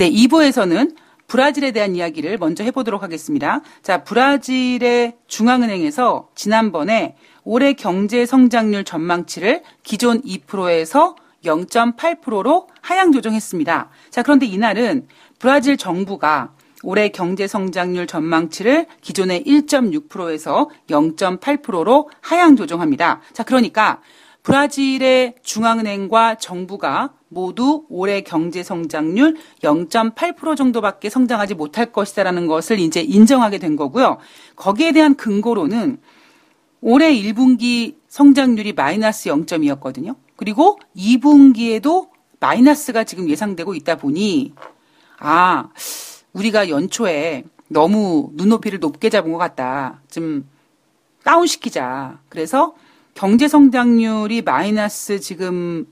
네, 2부에서는 브라질에 대한 이야기를 먼저 해보도록 하겠습니다. 자, 브라질의 중앙은행에서 지난번에 올해 경제 성장률 전망치를 기존 2%에서 0.8%로 하향 조정했습니다. 자, 그런데 이날은 브라질 정부가 올해 경제 성장률 전망치를 기존의 1.6%에서 0.8%로 하향 조정합니다. 자, 그러니까 브라질의 중앙은행과 정부가 모두 올해 경제 성장률 0.8% 정도밖에 성장하지 못할 것이다라는 것을 이제 인정하게 된 거고요. 거기에 대한 근거로는 올해 1분기 성장률이 마이너스 0.2였거든요. 그리고 2분기에도 마이너스가 지금 예상되고 있다 보니 아, 우리가 연초에 너무 눈높이를 높게 잡은 것 같다. 좀 다운시키자. 그래서 경제 성장률이 마이너스 지금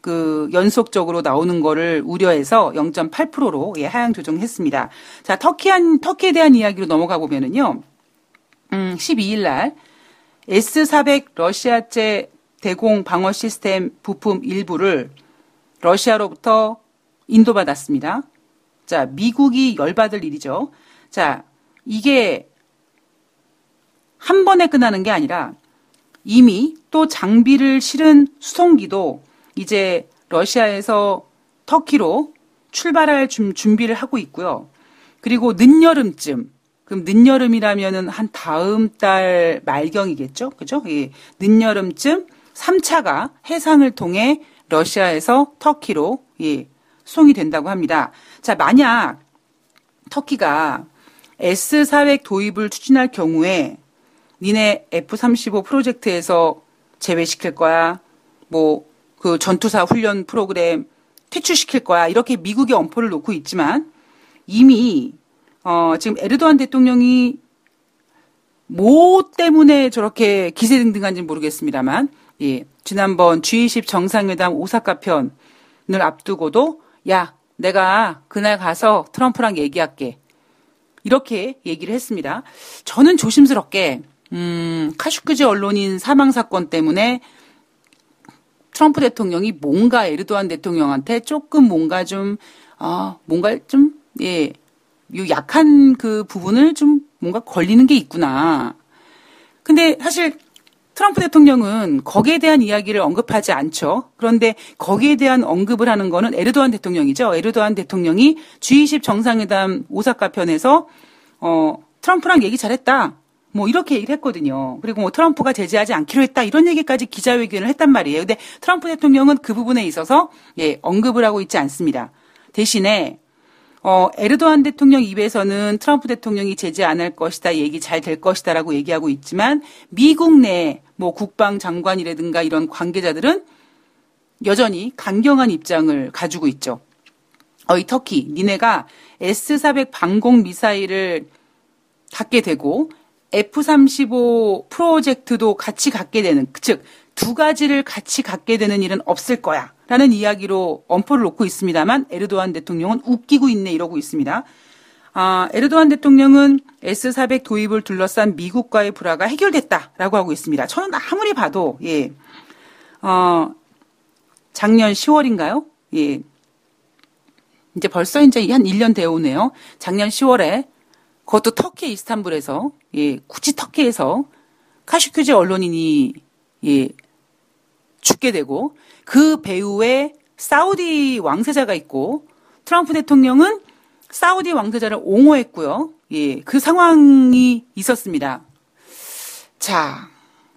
그 연속적으로 나오는 거를 우려해서 0.8%로 예, 하향 조정했습니다. 자, 터키한 터키에 대한 이야기로 넘어가 보면은요. 음, 12일 날 S400 러시아제 대공 방어 시스템 부품 일부를 러시아로부터 인도받았습니다. 자, 미국이 열받을 일이죠. 자, 이게 한 번에 끝나는 게 아니라 이미 또 장비를 실은 수송기도 이제 러시아에서 터키로 출발할 준비를 하고 있고요. 그리고 늦여름쯤, 그럼 늦여름이라면은 한 다음 달 말경이겠죠? 그죠? 예. 늦여름쯤 3차가 해상을 통해 러시아에서 터키로 예, 수송이 된다고 합니다. 자, 만약 터키가 S400 도입을 추진할 경우에 니네 F-35 프로젝트에서 제외시킬 거야. 뭐, 그 전투사 훈련 프로그램 퇴출시킬 거야. 이렇게 미국의 엄포를 놓고 있지만 이미, 어, 지금 에르도안 대통령이 뭐 때문에 저렇게 기세등등한지 모르겠습니다만, 예, 지난번 G20 정상회담 오사카 편을 앞두고도, 야, 내가 그날 가서 트럼프랑 얘기할게. 이렇게 얘기를 했습니다. 저는 조심스럽게 음, 카슈크지 언론인 사망 사건 때문에 트럼프 대통령이 뭔가 에르도안 대통령한테 조금 뭔가 좀, 아, 뭔가 좀, 예, 요 약한 그 부분을 좀 뭔가 걸리는 게 있구나. 근데 사실 트럼프 대통령은 거기에 대한 이야기를 언급하지 않죠. 그런데 거기에 대한 언급을 하는 거는 에르도안 대통령이죠. 에르도안 대통령이 G20 정상회담 오사카 편에서 어, 트럼프랑 얘기 잘했다. 뭐 이렇게 얘기를 했거든요. 그리고 뭐 트럼프가 제재하지 않기로 했다 이런 얘기까지 기자회견을 했단 말이에요. 근데 트럼프 대통령은 그 부분에 있어서 예, 언급을 하고 있지 않습니다. 대신에 어, 에르도안 대통령 입에서는 트럼프 대통령이 제재 안 할 것이다, 얘기 잘 될 것이다라고 얘기하고 있지만 미국 내 뭐 국방장관이라든가 이런 관계자들은 여전히 강경한 입장을 가지고 있죠. 어이 터키, 니네가 S400 방공 미사일을 갖게 되고 F-35 프로젝트도 같이 갖게 되는, 즉, 두 가지를 같이 갖게 되는 일은 없을 거야. 라는 이야기로 엄포를 놓고 있습니다만, 에르도안 대통령은 웃기고 있네, 이러고 있습니다. 아, 에르도안 대통령은 S-400 도입을 둘러싼 미국과의 불화가 해결됐다라고 하고 있습니다. 저는 아무리 봐도, 예, 어, 작년 10월인가요? 예. 이제 벌써 이제 한 1년 되어 오네요. 작년 10월에 그것도 터키 이스탄불에서 예, 굳이 터키에서 카슈큐지 언론인이 예, 죽게 되고 그 배후에 사우디 왕세자가 있고 트럼프 대통령은 사우디 왕세자를 옹호했고요. 예, 그 상황이 있었습니다. 자,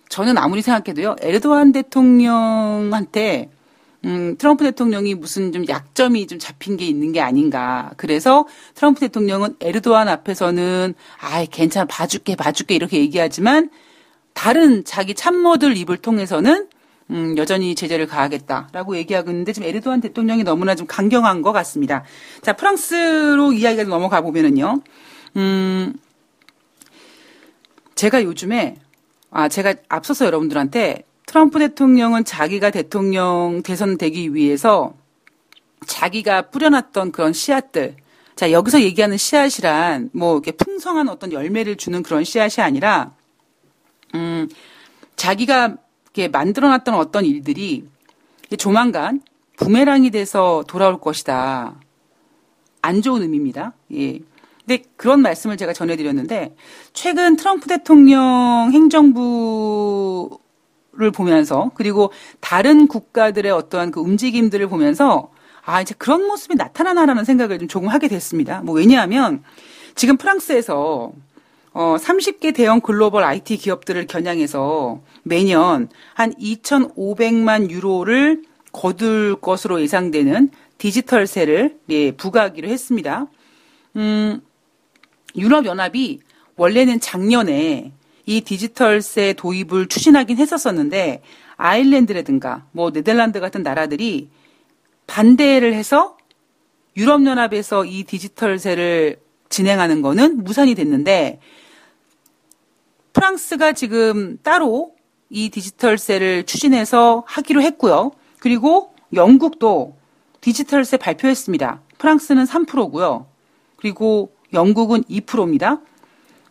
저는 아무리 생각해도요, 에르도안 대통령한테 음, 트럼프 대통령이 무슨 좀 약점이 좀 잡힌 게 있는 게 아닌가. 그래서 트럼프 대통령은 에르도안 앞에서는 아이 괜찮아 봐줄게 봐줄게 이렇게 얘기하지만 다른 자기 참모들 입을 통해서는 음, 여전히 제재를 가하겠다라고 얘기하고 있는데 지금 에르도안 대통령이 너무나 좀 강경한 것 같습니다. 자 프랑스로 이야기가 넘어가 보면은요. 음, 제가 요즘에 아 제가 앞서서 여러분들한테 트럼프 대통령은 자기가 대통령 대선 되기 위해서 자기가 뿌려놨던 그런 씨앗들. 자, 여기서 얘기하는 씨앗이란 뭐 이렇게 풍성한 어떤 열매를 주는 그런 씨앗이 아니라, 음, 자기가 이렇게 만들어놨던 어떤 일들이 조만간 부메랑이 돼서 돌아올 것이다. 안 좋은 의미입니다. 예. 근데 그런 말씀을 제가 전해드렸는데 최근 트럼프 대통령 행정부 를 보면서 그리고 다른 국가들의 어떠한 그 움직임들을 보면서 아 이제 그런 모습이 나타나나라는 생각을 좀 조금 하게 됐습니다. 뭐 왜냐하면 지금 프랑스에서 어 30개 대형 글로벌 IT 기업들을 겨냥해서 매년 한 2,500만 유로를 거둘 것으로 예상되는 디지털세를 예, 부과하기로 했습니다. 음, 유럽 연합이 원래는 작년에 이 디지털세 도입을 추진하긴 했었었는데 아일랜드라든가 뭐 네덜란드 같은 나라들이 반대를 해서 유럽연합에서 이 디지털세를 진행하는 거는 무산이 됐는데 프랑스가 지금 따로 이 디지털세를 추진해서 하기로 했고요. 그리고 영국도 디지털세 발표했습니다. 프랑스는 3%고요. 그리고 영국은 2%입니다.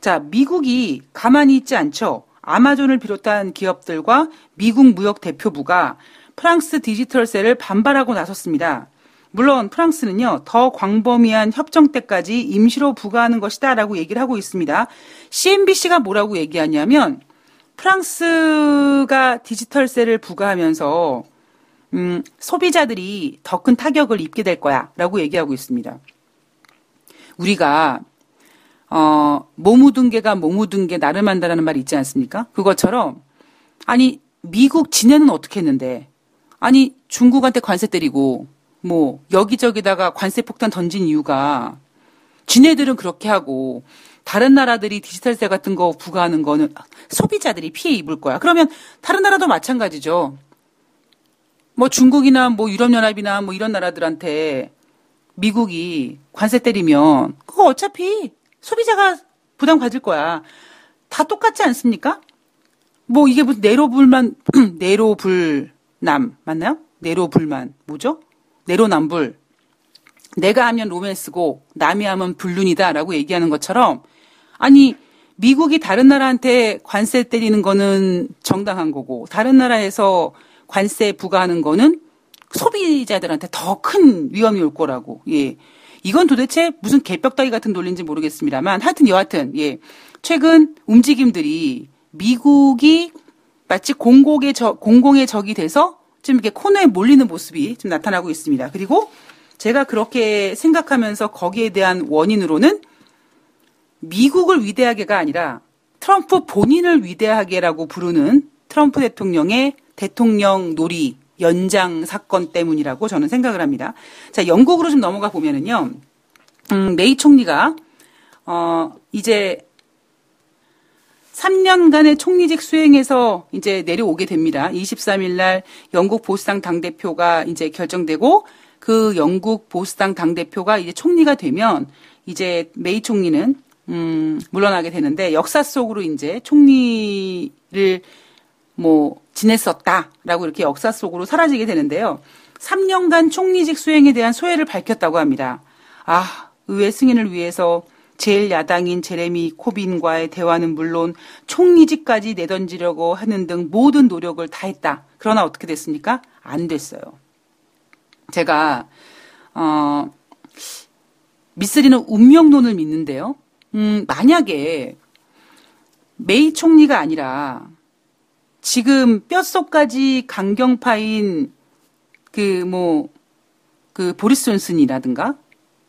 자, 미국이 가만히 있지 않죠. 아마존을 비롯한 기업들과 미국 무역 대표부가 프랑스 디지털세를 반발하고 나섰습니다. 물론 프랑스는요, 더 광범위한 협정 때까지 임시로 부과하는 것이다 라고 얘기를 하고 있습니다. CNBC가 뭐라고 얘기하냐면, 프랑스가 디지털세를 부과하면서, 음, 소비자들이 더 큰 타격을 입게 될 거야 라고 얘기하고 있습니다. 우리가, 어, 모 묻은 개가 모 묻은 게 나를 만다라는 말 있지 않습니까? 그것처럼, 아니, 미국 지네는 어떻게 했는데, 아니, 중국한테 관세 때리고, 뭐 여기저기다가 관세 폭탄 던진 이유가 지네들은 그렇게 하고 다른 나라들이 디지털세 같은 거 부과하는 거는 소비자들이 피해 입을 거야. 그러면 다른 나라도 마찬가지죠. 뭐 중국이나 뭐 유럽연합이나 뭐 이런 나라들한테 미국이 관세 때리면 그거 어차피 소비자가 부담 가질 거야. 다 똑같지 않습니까? 뭐 이게 무슨 내로불만 내로불남 맞나요? 내로불만 뭐죠? 내로남불. 내가 하면 로맨스고 남이 하면 불륜이다라고 얘기하는 것처럼 아니 미국이 다른 나라한테 관세 때리는 거는 정당한 거고 다른 나라에서 관세 부과하는 거는 소비자들한테 더 큰 위험이 올 거라고. 예. 이건 도대체 무슨 개벽다기 같은 논리인지 모르겠습니다만 하여튼 여하튼 예. 최근 움직임들이 미국이 마치 공공의 적, 공공의 적이 돼서 좀 이렇게 코너에 몰리는 모습이 좀 나타나고 있습니다. 그리고 제가 그렇게 생각하면서 거기에 대한 원인으로는 미국을 위대하게가 아니라 트럼프 본인을 위대하게라고 부르는 트럼프 대통령의 대통령 놀이 연장 사건 때문이라고 저는 생각을 합니다. 자, 영국으로 좀 넘어가 보면은요. 음, 메이 총리가 어, 이제 3년간의 총리직 수행에서 이제 내려오게 됩니다. 23일 날 영국 보수당 당대표가 이제 결정되고 그 영국 보수당 당대표가 이제 총리가 되면 이제 메이 총리는 음, 물러나게 되는데 역사 속으로 이제 총리를 뭐 지냈었다라고 이렇게 역사 속으로 사라지게 되는데요. 3년간 총리직 수행에 대한 소회를 밝혔다고 합니다. 아, 의회 승인을 위해서 제1야당인 제레미 코빈과의 대화는 물론 총리직까지 내던지려고 하는 등 모든 노력을 다 했다. 그러나 어떻게 됐습니까? 안 됐어요. 제가 어, 미쓰리는 운명론을 믿는데요. 음, 만약에 메이 총리가 아니라 지금 뼛속까지 강경파인 그 뭐, 그 보리스 존슨이라든가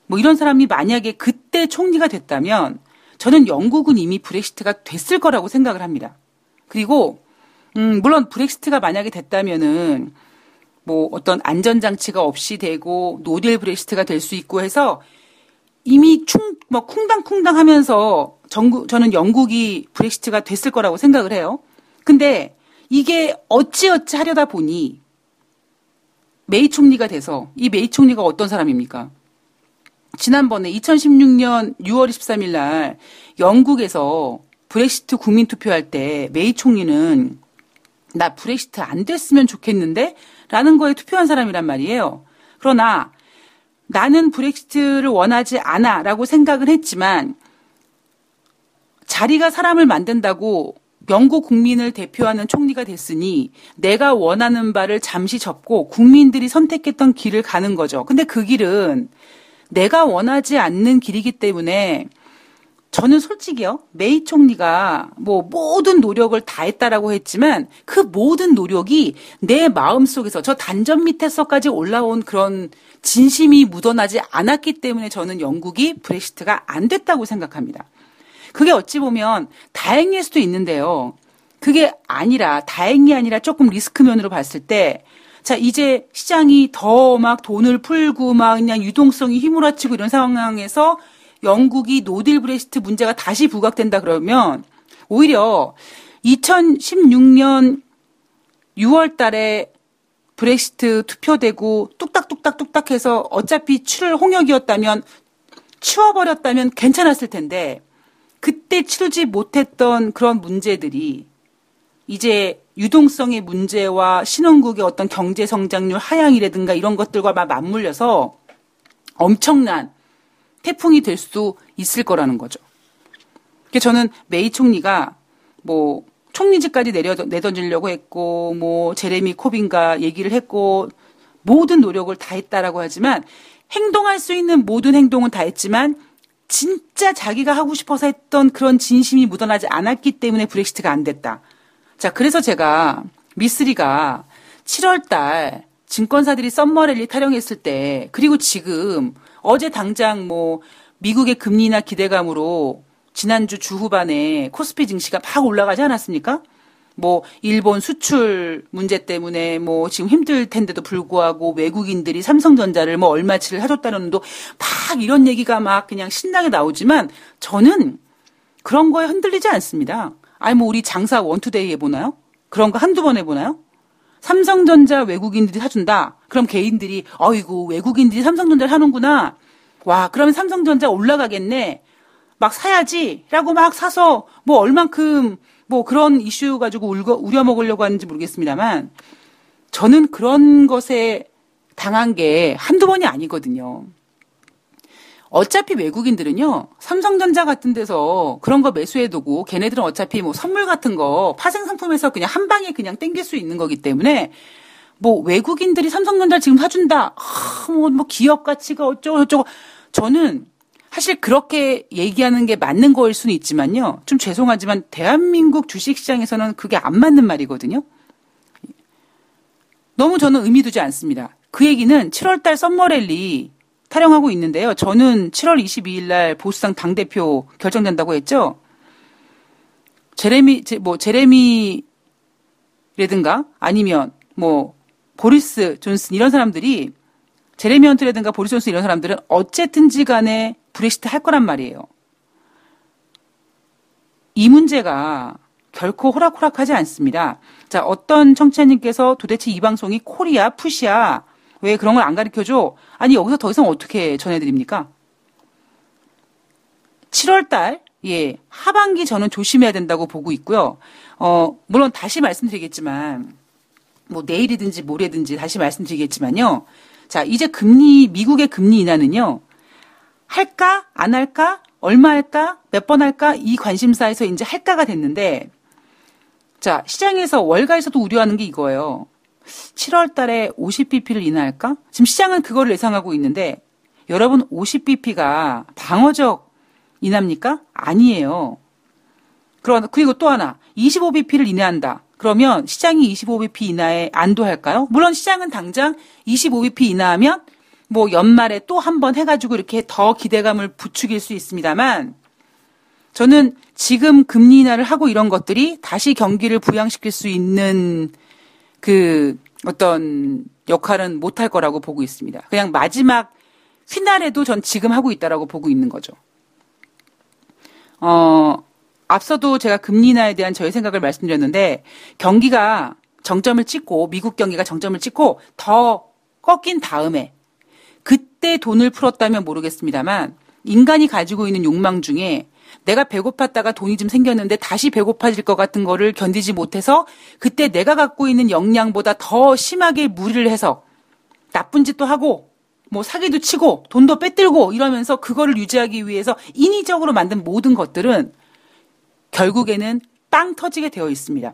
뭐 이런 사람이 만약에 그때 총리가 됐다면 저는 영국은 이미 브렉시트가 됐을 거라고 생각을 합니다. 그리고 음, 물론 브렉시트가 만약에 됐다면은 뭐 어떤 안전장치가 없이 되고 노딜 브렉시트가 될 수 있고 해서 이미 충, 뭐 쿵당쿵당 하면서 정부, 저는 영국이 브렉시트가 됐을 거라고 생각을 해요. 근데 이게 어찌어찌 하려다 보니 메이 총리가 돼서 이 메이 총리가 어떤 사람입니까? 지난번에 2016년 6월 23일 날 영국에서 브렉시트 국민 투표할 때 메이 총리는 나 브렉시트 안 됐으면 좋겠는데 라는 거에 투표한 사람이란 말이에요. 그러나 나는 브렉시트를 원하지 않아 라고 생각을 했지만 자리가 사람을 만든다고 영국 국민을 대표하는 총리가 됐으니 내가 원하는 바를 잠시 접고 국민들이 선택했던 길을 가는 거죠. 근데 그 길은 내가 원하지 않는 길이기 때문에 저는 솔직히요, 메이 총리가 뭐 모든 노력을 다 했다라고 했지만 그 모든 노력이 내 마음 속에서 저 단전 밑에서까지 올라온 그런 진심이 묻어나지 않았기 때문에 저는 영국이 브렉시트가 안 됐다고 생각합니다. 그게 어찌 보면 다행일 수도 있는데요. 그게 아니라, 다행이 아니라 조금 리스크 면으로 봤을 때, 자, 이제 시장이 더 막 돈을 풀고 막 그냥 유동성이 휘몰아치고 이런 상황에서 영국이 노딜 브렉시트 문제가 다시 부각된다 그러면 오히려 2016년 6월 달에 브렉시트 투표되고 뚝딱뚝딱 뚝딱 해서 어차피 치를 홍역이었다면 치워버렸다면 괜찮았을 텐데 그때 치르지 못했던 그런 문제들이 이제 유동성의 문제와 신흥국의 어떤 경제 성장률 하향이라든가 이런 것들과 맞물려서 엄청난 태풍이 될 수도 있을 거라는 거죠. 그래서 저는 메이 총리가 뭐 총리직까지 내려 내던지려고 했고 뭐 제레미 코빈과 얘기를 했고 모든 노력을 다 했다라고 하지만 행동할 수 있는 모든 행동은 다 했지만 진짜 자기가 하고 싶어서 했던 그런 진심이 묻어나지 않았기 때문에 브렉시트가 안 됐다. 자, 그래서 제가 미스리가 7월 달 증권사들이 썸머랠리 타령했을 때 그리고 지금 어제 당장 뭐 미국의 금리 나 기대감으로 지난주 주후반에 코스피 증시가 막 올라가지 않았습니까? 뭐 일본 수출 문제 때문에 뭐 지금 힘들 텐데도 불구하고 외국인들이 삼성전자를 뭐 얼마치를 해줬다는 도 막 이런 얘기가 막 그냥 신나게 나오지만 저는 그런 거에 흔들리지 않습니다. 아니 뭐 우리 장사 원투데이 해보나요? 그런 거 한두 번 해보나요? 삼성전자 외국인들이 사준다. 그럼 개인들이 어이구 외국인들이 삼성전자를 하는구나. 와 그러면 삼성전자 올라가겠네. 막 사야지라고 막 사서 뭐 얼만큼 뭐 그런 이슈 가지고 울거, 우려 먹으려고 하는지 모르겠습니다만 저는 그런 것에 당한 게 한두 번이 아니거든요. 어차피 외국인들은요, 삼성전자 같은 데서 그런 거 매수해두고 걔네들은 어차피 뭐 선물 같은 거 파생 상품에서 그냥 한 방에 그냥 땡길 수 있는 거기 때문에 뭐 외국인들이 삼성전자를 지금 사준다. 아, 뭐, 뭐 기업 가치가 어쩌고 저쩌고. 저는 사실 그렇게 얘기하는 게 맞는 거일 수는 있지만요. 좀 죄송하지만 대한민국 주식시장에서는 그게 안 맞는 말이거든요. 너무 저는 의미 두지 않습니다. 그 얘기는 7월달 썸머랠리 타령하고 있는데요. 저는 7월 22일 날 보수당 당대표 결정된다고 했죠. 제레미, 뭐, 제레미라든가 아니면 뭐, 보리스 존슨 이런 사람들이 제레미 헌트라든가 보리스 존슨 이런 사람들은 어쨌든지 간에 브렉시트 할 거란 말이에요. 이 문제가 결코 호락호락하지 않습니다. 자, 어떤 청취자님께서 도대체 이 방송이 코리아, 푸시아, 왜 그런 걸 안 가르쳐 줘? 아니, 여기서 더 이상 어떻게 전해드립니까? 7월 달, 예, 하반기 저는 조심해야 된다고 보고 있고요. 어, 물론 다시 말씀드리겠지만, 뭐 내일이든지 모레든지 다시 말씀드리겠지만요. 자, 이제 금리, 미국의 금리 인하는요. 할까? 안 할까? 얼마 할까? 몇 번 할까? 이 관심사에서 이제 할까가 됐는데, 자, 시장에서 월가에서도 우려하는 게 이거예요. 7월 달에 50bp를 인하할까? 지금 시장은 그거를 예상하고 있는데 여러분 50bp가 방어적 인하입니까? 아니에요. 그리고 또 하나 25bp를 인하한다. 그러면 시장이 25bp 인하에 안도할까요? 물론 시장은 당장 25bp 인하하면 뭐 연말에 또 한 번 해가지고 이렇게 더 기대감을 부추길 수 있습니다만 저는 지금 금리 인하를 하고 이런 것들이 다시 경기를 부양시킬 수 있는 그 어떤 역할은 못할 거라고 보고 있습니다. 그냥 마지막 피날에도 전 지금 하고 있다라고 보고 있는 거죠. 어, 앞서도 제가 금리 인하에 대한 저의 생각을 말씀드렸는데 경기가 정점을 찍고 미국 경기가 정점을 찍고 더 꺾인 다음에 그 때 돈을 풀었다면 모르겠습니다만 인간이 가지고 있는 욕망 중에 내가 배고팠다가 돈이 좀 생겼는데 다시 배고파질 것 같은 거를 견디지 못해서 그때 내가 갖고 있는 역량보다 더 심하게 무리를 해서 나쁜 짓도 하고 뭐 사기도 치고 돈도 빼들고 이러면서 그거를 유지하기 위해서 인위적으로 만든 모든 것들은 결국에는 빵 터지게 되어 있습니다.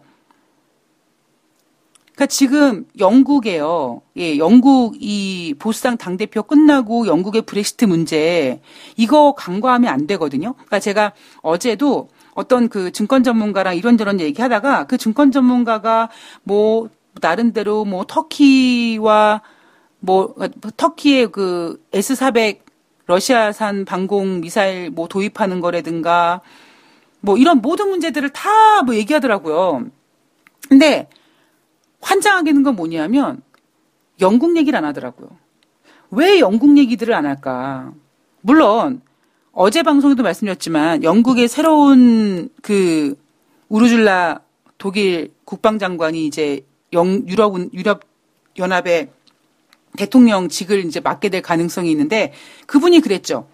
그러니까 지금 영국에요. 예, 영국 이 보수당 당대표 끝나고 영국의 브렉시트 문제 이거 간과하면 안 되거든요. 그러니까 제가 어제도 어떤 그 증권 전문가랑 이런저런 얘기 하다가 그 증권 전문가가 뭐 나름대로 뭐 터키와 뭐 터키의 그 S400 러시아산 방공 미사일 뭐 도입하는 거라든가 뭐 이런 모든 문제들을 다 뭐 얘기하더라고요. 근데 환장하게 되는 건 뭐냐면 영국 얘기를 안 하더라고요. 왜 영국 얘기들을 안 할까? 물론 어제 방송에도 말씀드렸지만 영국의 새로운 그 우르줄라 독일 국방장관이 이제 영, 유럽 유럽 연합의 대통령직을 이제 맡게 될 가능성이 있는데 그분이 그랬죠.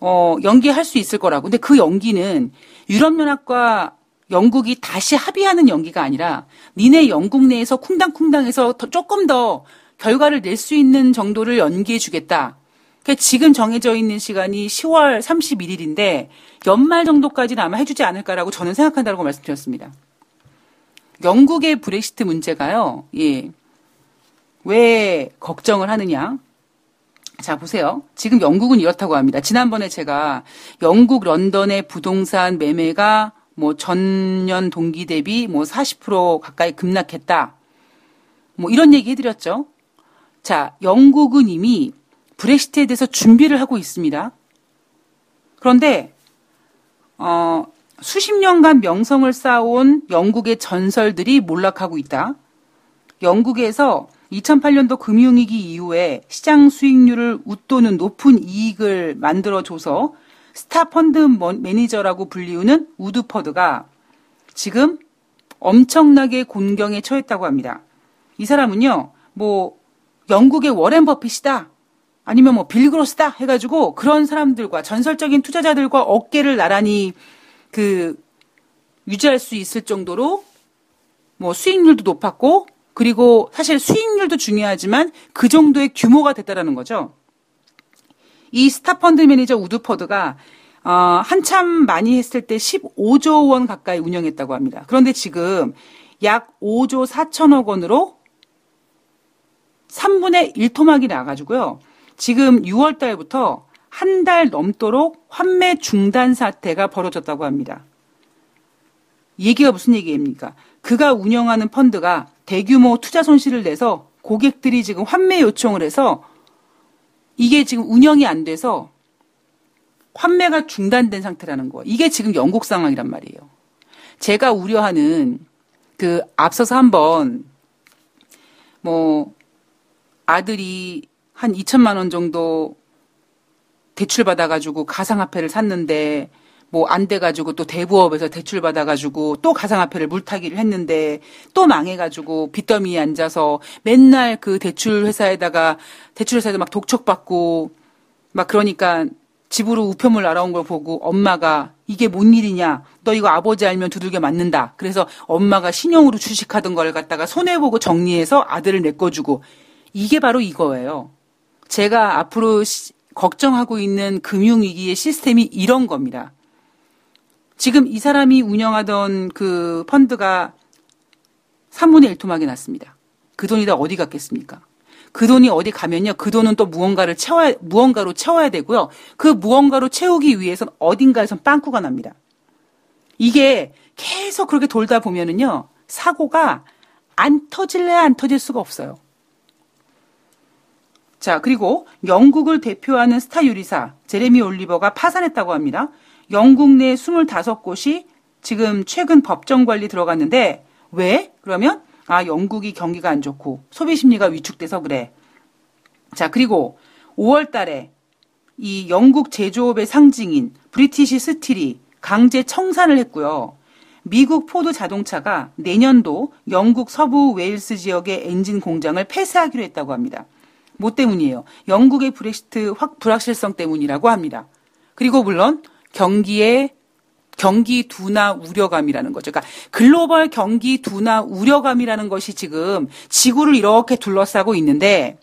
어, 연기할 수 있을 거라고. 근데 그 연기는 유럽연합과 영국이 다시 합의하는 연기가 아니라 니네 영국 내에서 쿵당쿵당해서 더, 조금 더 결과를 낼 수 있는 정도를 연기해 주겠다. 그러니까 지금 정해져 있는 시간이 10월 31일인데 연말 정도까지는 아마 해주지 않을까라고 저는 생각한다고 말씀드렸습니다. 영국의 브렉시트 문제가요. 예. 왜 걱정을 하느냐? 자, 보세요. 지금 영국은 이렇다고 합니다. 지난번에 제가 영국 런던의 부동산 매매가 뭐 전년 동기 대비 뭐 40% 가까이 급락했다. 뭐 이런 얘기 해드렸죠. 자, 영국은 이미 브렉시트에 대해서 준비를 하고 있습니다. 그런데 어, 수십 년간 명성을 쌓아온 영국의 전설들이 몰락하고 있다. 영국에서 2008년도 금융위기 이후에 시장 수익률을 웃도는 높은 이익을 만들어줘서 스타 펀드 매니저라고 불리우는 우드퍼드가 지금 엄청나게 곤경에 처했다고 합니다. 이 사람은요, 뭐, 영국의 워렌 버핏이다. 아니면 뭐 빌그로스다 해가지고 그런 사람들과 전설적인 투자자들과 어깨를 나란히 그 유지할 수 있을 정도로 뭐 수익률도 높았고 그리고 사실 수익률도 중요하지만 그 정도의 규모가 됐다라는 거죠. 이 스타 펀드 매니저 우드퍼드가 어, 한참 많이 했을 때 15조 원 가까이 운영했다고 합니다. 그런데 지금 약 5조 4천억 원으로 3분의 1토막이 나가지고요. 지금 6월 달부터 한 달 넘도록 환매 중단 사태가 벌어졌다고 합니다. 얘기가 무슨 얘기입니까? 그가 운영하는 펀드가 대규모 투자 손실을 내서 고객들이 지금 환매 요청을 해서 이게 지금 운영이 안 돼서 환매가 중단된 상태라는 거. 이게 지금 영국 상황이란 말이에요. 제가 우려하는 그 앞서서 한번 뭐 아들이 한 2천만 원 정도 대출 받아가지고 가상화폐를 샀는데 뭐 안 돼가지고 또 대부업에서 대출 받아가지고 또 가상화폐를 물타기를 했는데 또 망해가지고 빚더미에 앉아서 맨날 그 대출 회사에다가 대출 회사에서 막 독촉받고 막 그러니까 집으로 우편물 날아온 걸 보고 엄마가 이게 뭔 일이냐? 너 이거 아버지 알면 두들겨 맞는다. 그래서 엄마가 신용으로 주식하던 걸 갖다가 손해보고 정리해서 아들을 내꺼주고 이게 바로 이거예요. 제가 앞으로 시, 걱정하고 있는 금융위기의 시스템이 이런 겁니다. 지금 이 사람이 운영하던 그 펀드가 3분의 1 토막이 났습니다. 그 돈이 다 어디 갔겠습니까? 그 돈이 어디 가면요. 그 돈은 또 무언가를 채워야, 무언가로 채워야 되고요. 그 무언가로 채우기 위해선 어딘가에선 빵꾸가 납니다. 이게 계속 그렇게 돌다 보면은요. 사고가 안 터질래 안 터질 수가 없어요. 자, 그리고 영국을 대표하는 스타 유리사 제레미 올리버가 파산했다고 합니다. 영국 내 25곳이 지금 최근 법정 관리 들어갔는데 왜? 그러면 아, 영국이 경기가 안 좋고 소비 심리가 위축돼서 그래. 자, 그리고 5월 달에 이 영국 제조업의 상징인 브리티시 스틸이 강제 청산을 했고요. 미국 포드 자동차가 내년도 영국 서부 웨일스 지역의 엔진 공장을 폐쇄하기로 했다고 합니다. 뭐 때문이에요? 영국의 브렉시트 확 불확실성 때문이라고 합니다. 그리고 물론 경기의 경기 둔화 우려감이라는 거죠. 그러니까 글로벌 경기 둔화 우려감이라는 것이 지금 지구를 이렇게 둘러싸고 있는데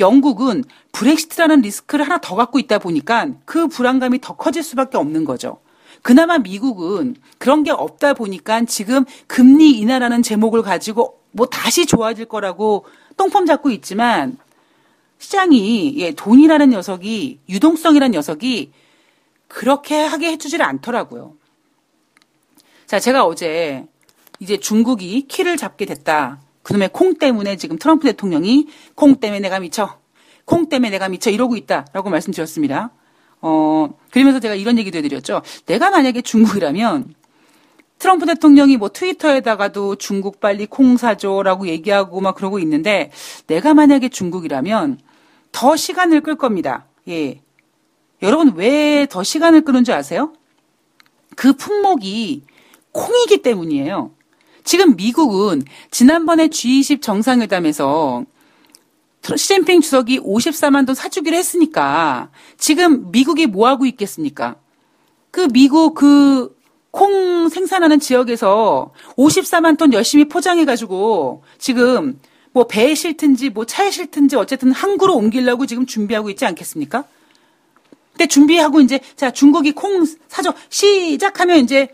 영국은 브렉시트라는 리스크를 하나 더 갖고 있다 보니까 그 불안감이 더 커질 수밖에 없는 거죠. 그나마 미국은 그런 게 없다 보니까 지금 금리 인하라는 제목을 가지고 뭐 다시 좋아질 거라고 똥폼 잡고 있지만 시장이 예, 돈이라는 녀석이 유동성이라는 녀석이 그렇게 하게 해주지를 않더라고요. 자, 제가 어제 이제 중국이 키를 잡게 됐다. 그놈의 콩 때문에 지금 트럼프 대통령이 콩 때문에 내가 미쳐. 콩 때문에 내가 미쳐 이러고 있다라고 말씀드렸습니다. 어, 그러면서 제가 이런 얘기도 해드렸죠. 내가 만약에 중국이라면 트럼프 대통령이 뭐 트위터에다가도 중국 빨리 콩 사줘라고 얘기하고 막 그러고 있는데 내가 만약에 중국이라면 더 시간을 끌 겁니다. 예. 여러분 왜 더 시간을 끄는 줄 아세요? 그 품목이 콩이기 때문이에요. 지금 미국은 지난번에 G20 정상회담에서 시진핑 주석이 54만 톤 사주기로 했으니까 지금 미국이 뭐 하고 있겠습니까? 그 미국 그 콩 생산하는 지역에서 54만 톤 열심히 포장해가지고 지금 뭐 배에 실든지 뭐 차에 실든지 어쨌든 항구로 옮기려고 지금 준비하고 있지 않겠습니까? 근데 준비하고 이제 자 중국이 콩 사줘 시작하면 이제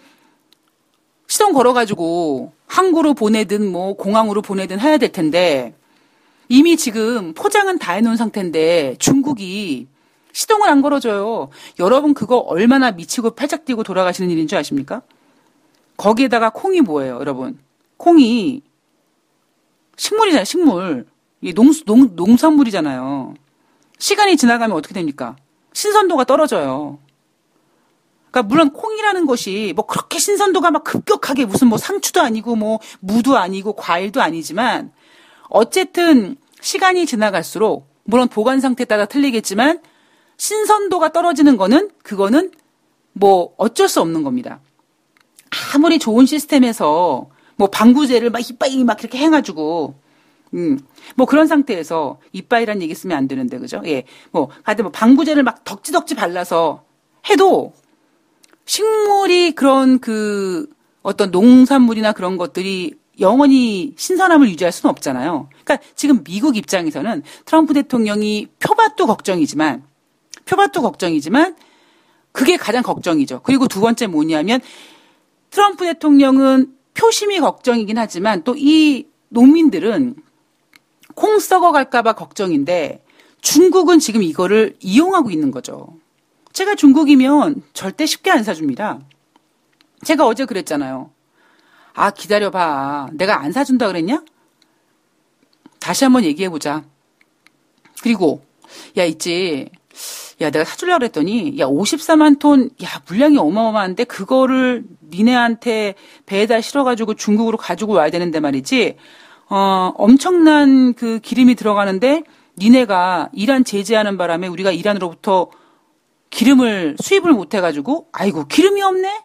시동 걸어가지고 항구로 보내든 뭐 공항으로 보내든 해야 될 텐데 이미 지금 포장은 다 해놓은 상태인데 중국이 시동을 안 걸어줘요. 여러분 그거 얼마나 미치고 팔짝 뛰고 돌아가시는 일인 줄 아십니까? 거기에다가 콩이 뭐예요, 여러분? 콩이 식물이잖아요, 식물. 농, 농, 농산물이잖아요. 시간이 지나가면 어떻게 됩니까? 신선도가 떨어져요. 그러니까 물론 콩이라는 것이 뭐 그렇게 신선도가 막 급격하게 무슨 뭐 상추도 아니고 뭐 무도 아니고 과일도 아니지만 어쨌든 시간이 지나갈수록 물론 보관 상태에 따라 틀리겠지만 신선도가 떨어지는 거는 그거는 뭐 어쩔 수 없는 겁니다. 아무리 좋은 시스템에서 뭐 방부제를 막 이빠이 막 이렇게 해가지고 음, 뭐 그런 상태에서 이빠이란 얘기 쓰면 안 되는데 그죠? 예, 뭐 하여튼 뭐 방부제를 막 덕지덕지 발라서 해도 식물이 그런 그 어떤 농산물이나 그런 것들이 영원히 신선함을 유지할 수는 없잖아요. 그러니까 지금 미국 입장에서는 트럼프 대통령이 표밭도 걱정이지만 표밭도 걱정이지만 그게 가장 걱정이죠. 그리고 두 번째 뭐냐면 트럼프 대통령은 표심이 걱정이긴 하지만 또 이 농민들은 콩 썩어갈까봐 걱정인데 중국은 지금 이거를 이용하고 있는 거죠. 제가 중국이면 절대 쉽게 안 사줍니다. 제가 어제 그랬잖아요. 아, 기다려봐. 내가 안 사준다 그랬냐? 다시 한번 얘기해보자. 그리고, 야, 있지. 야, 내가 사주려고 그랬더니, 야, 54만 톤, 야, 물량이 어마어마한데, 그거를 니네한테 배에다 실어가지고 중국으로 가지고 와야 되는데 말이지, 어, 엄청난 그 기름이 들어가는데, 니네가 이란 제재하는 바람에 우리가 이란으로부터 기름을 수입을 못 해가지고, 아이고, 기름이 없네?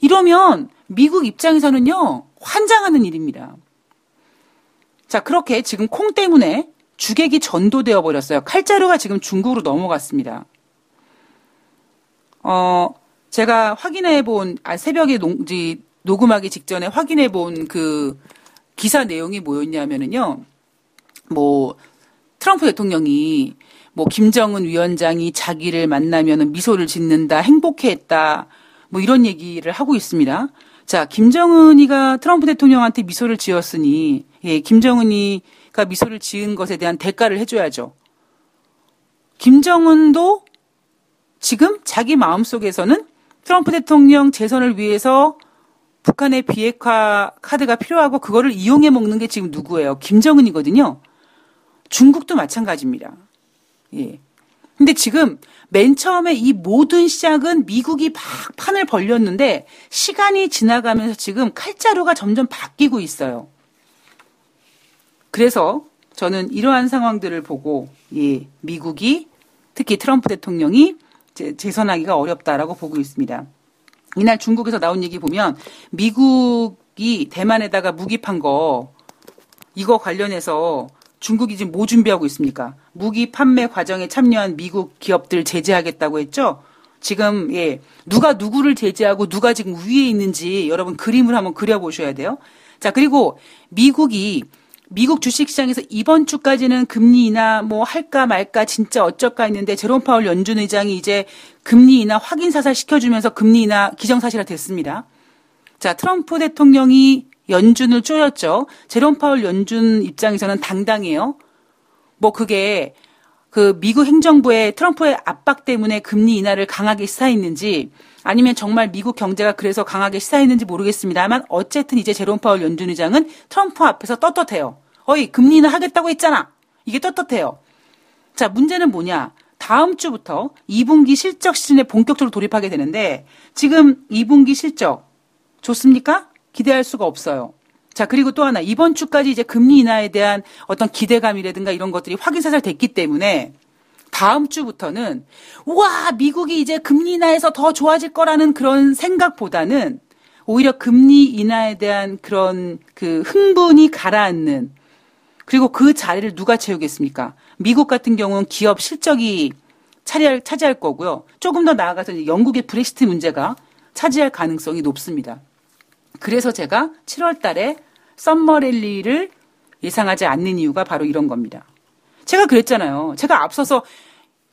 이러면 미국 입장에서는요, 환장하는 일입니다. 자, 그렇게 지금 콩 때문에 주객이 전도되어 버렸어요. 칼자루가 지금 중국으로 넘어갔습니다. 어, 제가 확인해 본, 아, 새벽에 농, 지, 녹음하기 직전에 확인해 본그 기사 내용이 뭐였냐면은요, 뭐, 트럼프 대통령이 뭐 김정은 위원장이 자기를 만나면 미소를 짓는다, 행복해 했다, 뭐 이런 얘기를 하고 있습니다. 자, 김정은이가 트럼프 대통령한테 미소를 지었으니, 예, 김정은이가 미소를 지은 것에 대한 대가를 해줘야죠. 김정은도 지금 자기 마음속에서는 트럼프 대통령 재선을 위해서 북한의 비핵화 카드가 필요하고 그거를 이용해 먹는 게 지금 누구예요? 김정은이거든요. 중국도 마찬가지입니다. 예. 근데 지금 맨 처음에 이 모든 시작은 미국이 막 판을 벌렸는데 시간이 지나가면서 지금 칼자루가 점점 바뀌고 있어요. 그래서 저는 이러한 상황들을 보고 예, 미국이 특히 트럼프 대통령이 재선하기가 어렵다라고 보고 있습니다. 이날 중국에서 나온 얘기 보면 미국이 대만에다가 무기 판 거 이거 관련해서 중국이 지금 뭐 준비하고 있습니까? 무기 판매 과정에 참여한 미국 기업들 제재하겠다고 했죠? 지금, 예, 누가 누구를 제재하고 누가 지금 위에 있는지 여러분 그림을 한번 그려보셔야 돼요. 자, 그리고 미국이 미국 주식시장에서 이번 주까지는 금리 인하 뭐 할까 말까 진짜 어쩔까 했는데 제롬 파월 연준 의장이 이제 금리 인하 확인 사살 시켜주면서 금리 인하 기정사실화 됐습니다. 자, 트럼프 대통령이 연준을 쪼였죠. 제롬 파월 연준 입장에서는 당당해요. 뭐 그게 그 미국 행정부의 트럼프의 압박 때문에 금리 인하를 강하게 시사했는지 아니면 정말 미국 경제가 그래서 강하게 시사했는지 모르겠습니다만 어쨌든 이제 제롬 파월 연준 의장은 트럼프 앞에서 떳떳해요. 어이 금리 인하 하겠다고 했잖아. 이게 떳떳해요. 자 문제는 뭐냐? 다음 주부터 2분기 실적 시즌에 본격적으로 돌입하게 되는데 지금 2분기 실적 좋습니까? 기대할 수가 없어요. 자, 그리고 또 하나, 이번 주까지 이제 금리 인하에 대한 어떤 기대감이라든가 이런 것들이 확인사살 됐기 때문에 다음 주부터는, 우와, 미국이 이제 금리 인하에서 더 좋아질 거라는 그런 생각보다는 오히려 금리 인하에 대한 그런 그 흥분이 가라앉는 그리고 그 자리를 누가 채우겠습니까? 미국 같은 경우는 기업 실적이 차지할, 차지할 거고요. 조금 더 나아가서 영국의 브렉시트 문제가 차지할 가능성이 높습니다. 그래서 제가 7월 달에 썸머랠리를 예상하지 않는 이유가 바로 이런 겁니다. 제가 그랬잖아요. 제가 앞서서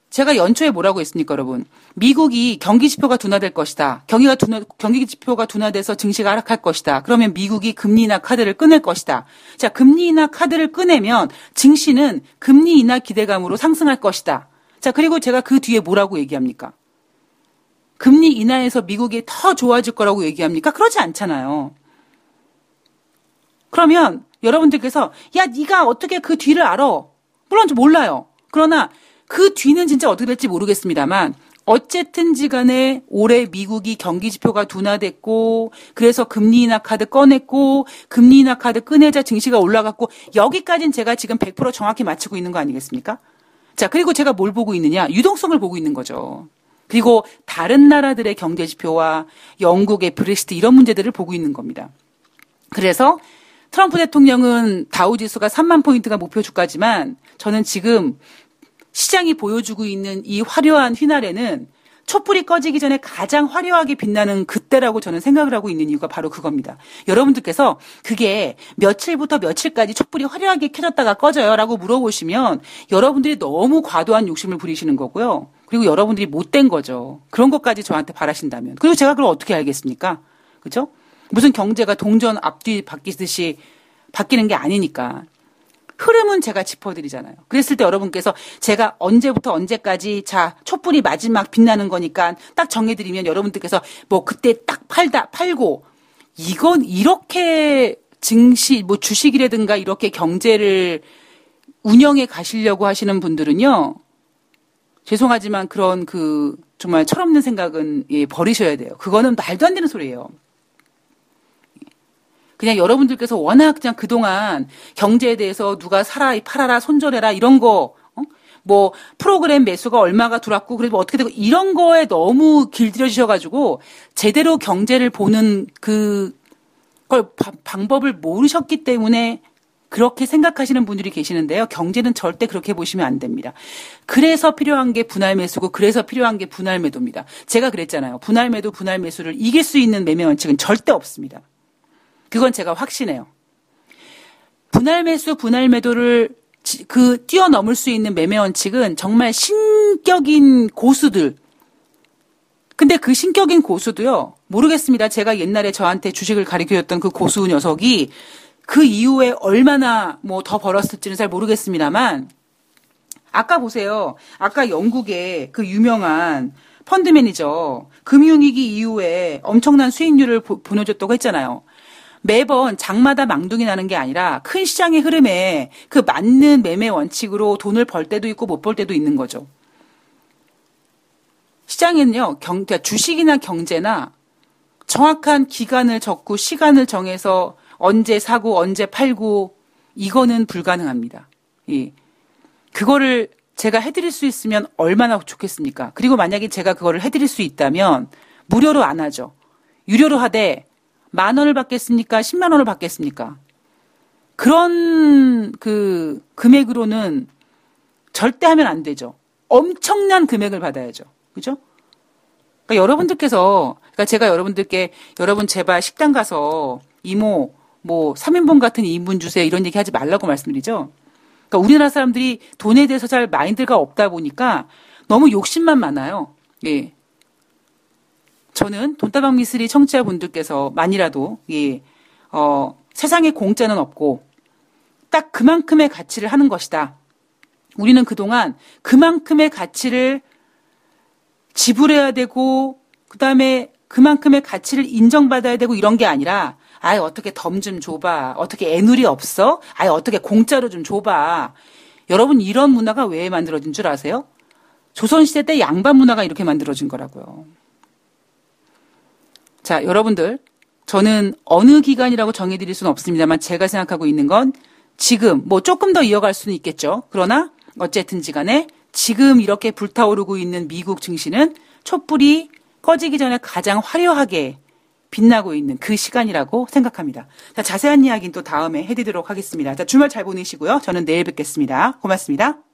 제가 연초에 뭐라고 했습니까, 여러분? 미국이 경기 지표가 둔화될 것이다. 경기가 둔화, 경기 지표가 둔화돼서 증시가 하락할 것이다. 그러면 미국이 금리 인하 카드를 끊을 것이다. 자, 금리 인하 카드를 꺼내면 증시는 금리 인하 기대감으로 상승할 것이다. 자, 그리고 제가 그 뒤에 뭐라고 얘기합니까? 금리 인하에서 미국이 더 좋아질 거라고 얘기합니까? 그러지 않잖아요. 그러면 여러분들께서 야 네가 어떻게 그 뒤를 알아? 물론 몰라요. 그러나 그 뒤는 진짜 어떻게 될지 모르겠습니다만 어쨌든지 간에 올해 미국이 경기 지표가 둔화됐고 그래서 금리 인하 카드 꺼냈고 금리 인하 카드 꺼내자 증시가 올라갔고 여기까지는 제가 지금 100% 정확히 맞추고 있는 거 아니겠습니까? 자, 그리고 제가 뭘 보고 있느냐? 유동성을 보고 있는 거죠. 그리고 다른 나라들의 경제 지표와 영국의 브렉시트 이런 문제들을 보고 있는 겁니다. 그래서 트럼프 대통령은 다우 지수가 3만 포인트가 목표 주가지만 저는 지금 시장이 보여주고 있는 이 화려한 휘날에는 촛불이 꺼지기 전에 가장 화려하게 빛나는 그때라고 저는 생각을 하고 있는 이유가 바로 그겁니다. 여러분들께서 그게 며칠부터 며칠까지 촛불이 화려하게 켜졌다가 꺼져요 라고 물어보시면 여러분들이 너무 과도한 욕심을 부리시는 거고요. 그리고 여러분들이 못된 거죠. 그런 것까지 저한테 바라신다면. 그리고 제가 그걸 어떻게 알겠습니까? 그죠? 무슨 경제가 동전 앞뒤 바뀌듯이 바뀌는 게 아니니까. 흐름은 제가 짚어드리잖아요. 그랬을 때 여러분께서 제가 언제부터 언제까지 자 촛불이 마지막 빛나는 거니까 딱 정해드리면 여러분들께서 뭐 그때 딱 팔다 팔고 이건 이렇게 증시 뭐 주식이라든가 이렇게 경제를 운영해 가시려고 하시는 분들은요 죄송하지만 그런 그 정말 철없는 생각은 예, 버리셔야 돼요. 그거는 말도 안 되는 소리예요. 그냥 여러분들께서 워낙 그냥 그동안 경제에 대해서 누가 사라, 팔아라, 손절해라 이런 거, 어? 뭐 프로그램 매수가 얼마가 들어왔고 그래도 어떻게 되고 이런 거에 너무 길들여지셔가지고 제대로 경제를 보는 그 걸 방법을 모르셨기 때문에 그렇게 생각하시는 분들이 계시는데요. 경제는 절대 그렇게 보시면 안 됩니다. 그래서 필요한 게 분할 매수고 그래서 필요한 게 분할 매도입니다. 제가 그랬잖아요. 분할 매도, 분할 매수를 이길 수 있는 매매 원칙은 절대 없습니다. 그건 제가 확신해요. 분할 매수, 분할 매도를 그 뛰어넘을 수 있는 매매 원칙은 정말 신격인 고수들. 근데 그 신격인 고수도요, 모르겠습니다. 제가 옛날에 저한테 주식을 가리켜줬던 그 고수 녀석이 그 이후에 얼마나 뭐 더 벌었을지는 잘 모르겠습니다만, 아까 보세요. 아까 영국의 그 유명한 펀드 매니저, 금융위기 이후에 엄청난 수익률을 보, 보내줬다고 했잖아요. 매번 장마다 망둥이 나는 게 아니라 큰 시장의 흐름에 그 맞는 매매 원칙으로 돈을 벌 때도 있고 못 벌 때도 있는 거죠. 시장에는요, 경, 그러니까 주식이나 경제나 정확한 기간을 적고 시간을 정해서 언제 사고 언제 팔고 이거는 불가능합니다. 예. 그거를 제가 해드릴 수 있으면 얼마나 좋겠습니까? 그리고 만약에 제가 그거를 해드릴 수 있다면 무료로 안 하죠. 유료로 하되 만 원을 받겠습니까? 10만 원을 받겠습니까? 그런 그 금액으로는 절대 하면 안 되죠. 엄청난 금액을 받아야죠. 그죠? 그러니까 여러분들께서, 그러니까 제가 여러분들께 여러분 제발 식당 가서 이모 뭐 3인분 같은 2인분 주세요 이런 얘기 하지 말라고 말씀드리죠. 그러니까 우리나라 사람들이 돈에 대해서 잘 마인드가 없다 보니까 너무 욕심만 많아요. 예. 저는 돈다방 미스리 청취자분들께서 만이라도 예, 어, 세상에 공짜는 없고 딱 그만큼의 가치를 하는 것이다. 우리는 그동안 그만큼의 가치를 지불해야 되고 그다음에 그만큼의 가치를 인정받아야 되고 이런 게 아니라 아예 어떻게 덤 좀 줘봐. 어떻게 애누리 없어? 아예 어떻게 공짜로 좀 줘봐. 여러분 이런 문화가 왜 만들어진 줄 아세요? 조선시대 때 양반 문화가 이렇게 만들어진 거라고요. 자, 여러분들. 저는 어느 기간이라고 정해드릴 수는 없습니다만 제가 생각하고 있는 건 지금 뭐 조금 더 이어갈 수는 있겠죠. 그러나 어쨌든지 간에 지금 이렇게 불타오르고 있는 미국 증시는 촛불이 꺼지기 전에 가장 화려하게 빛나고 있는 그 시간이라고 생각합니다. 자, 자세한 이야기는 또 다음에 해드리도록 하겠습니다. 자, 주말 잘 보내시고요. 저는 내일 뵙겠습니다. 고맙습니다.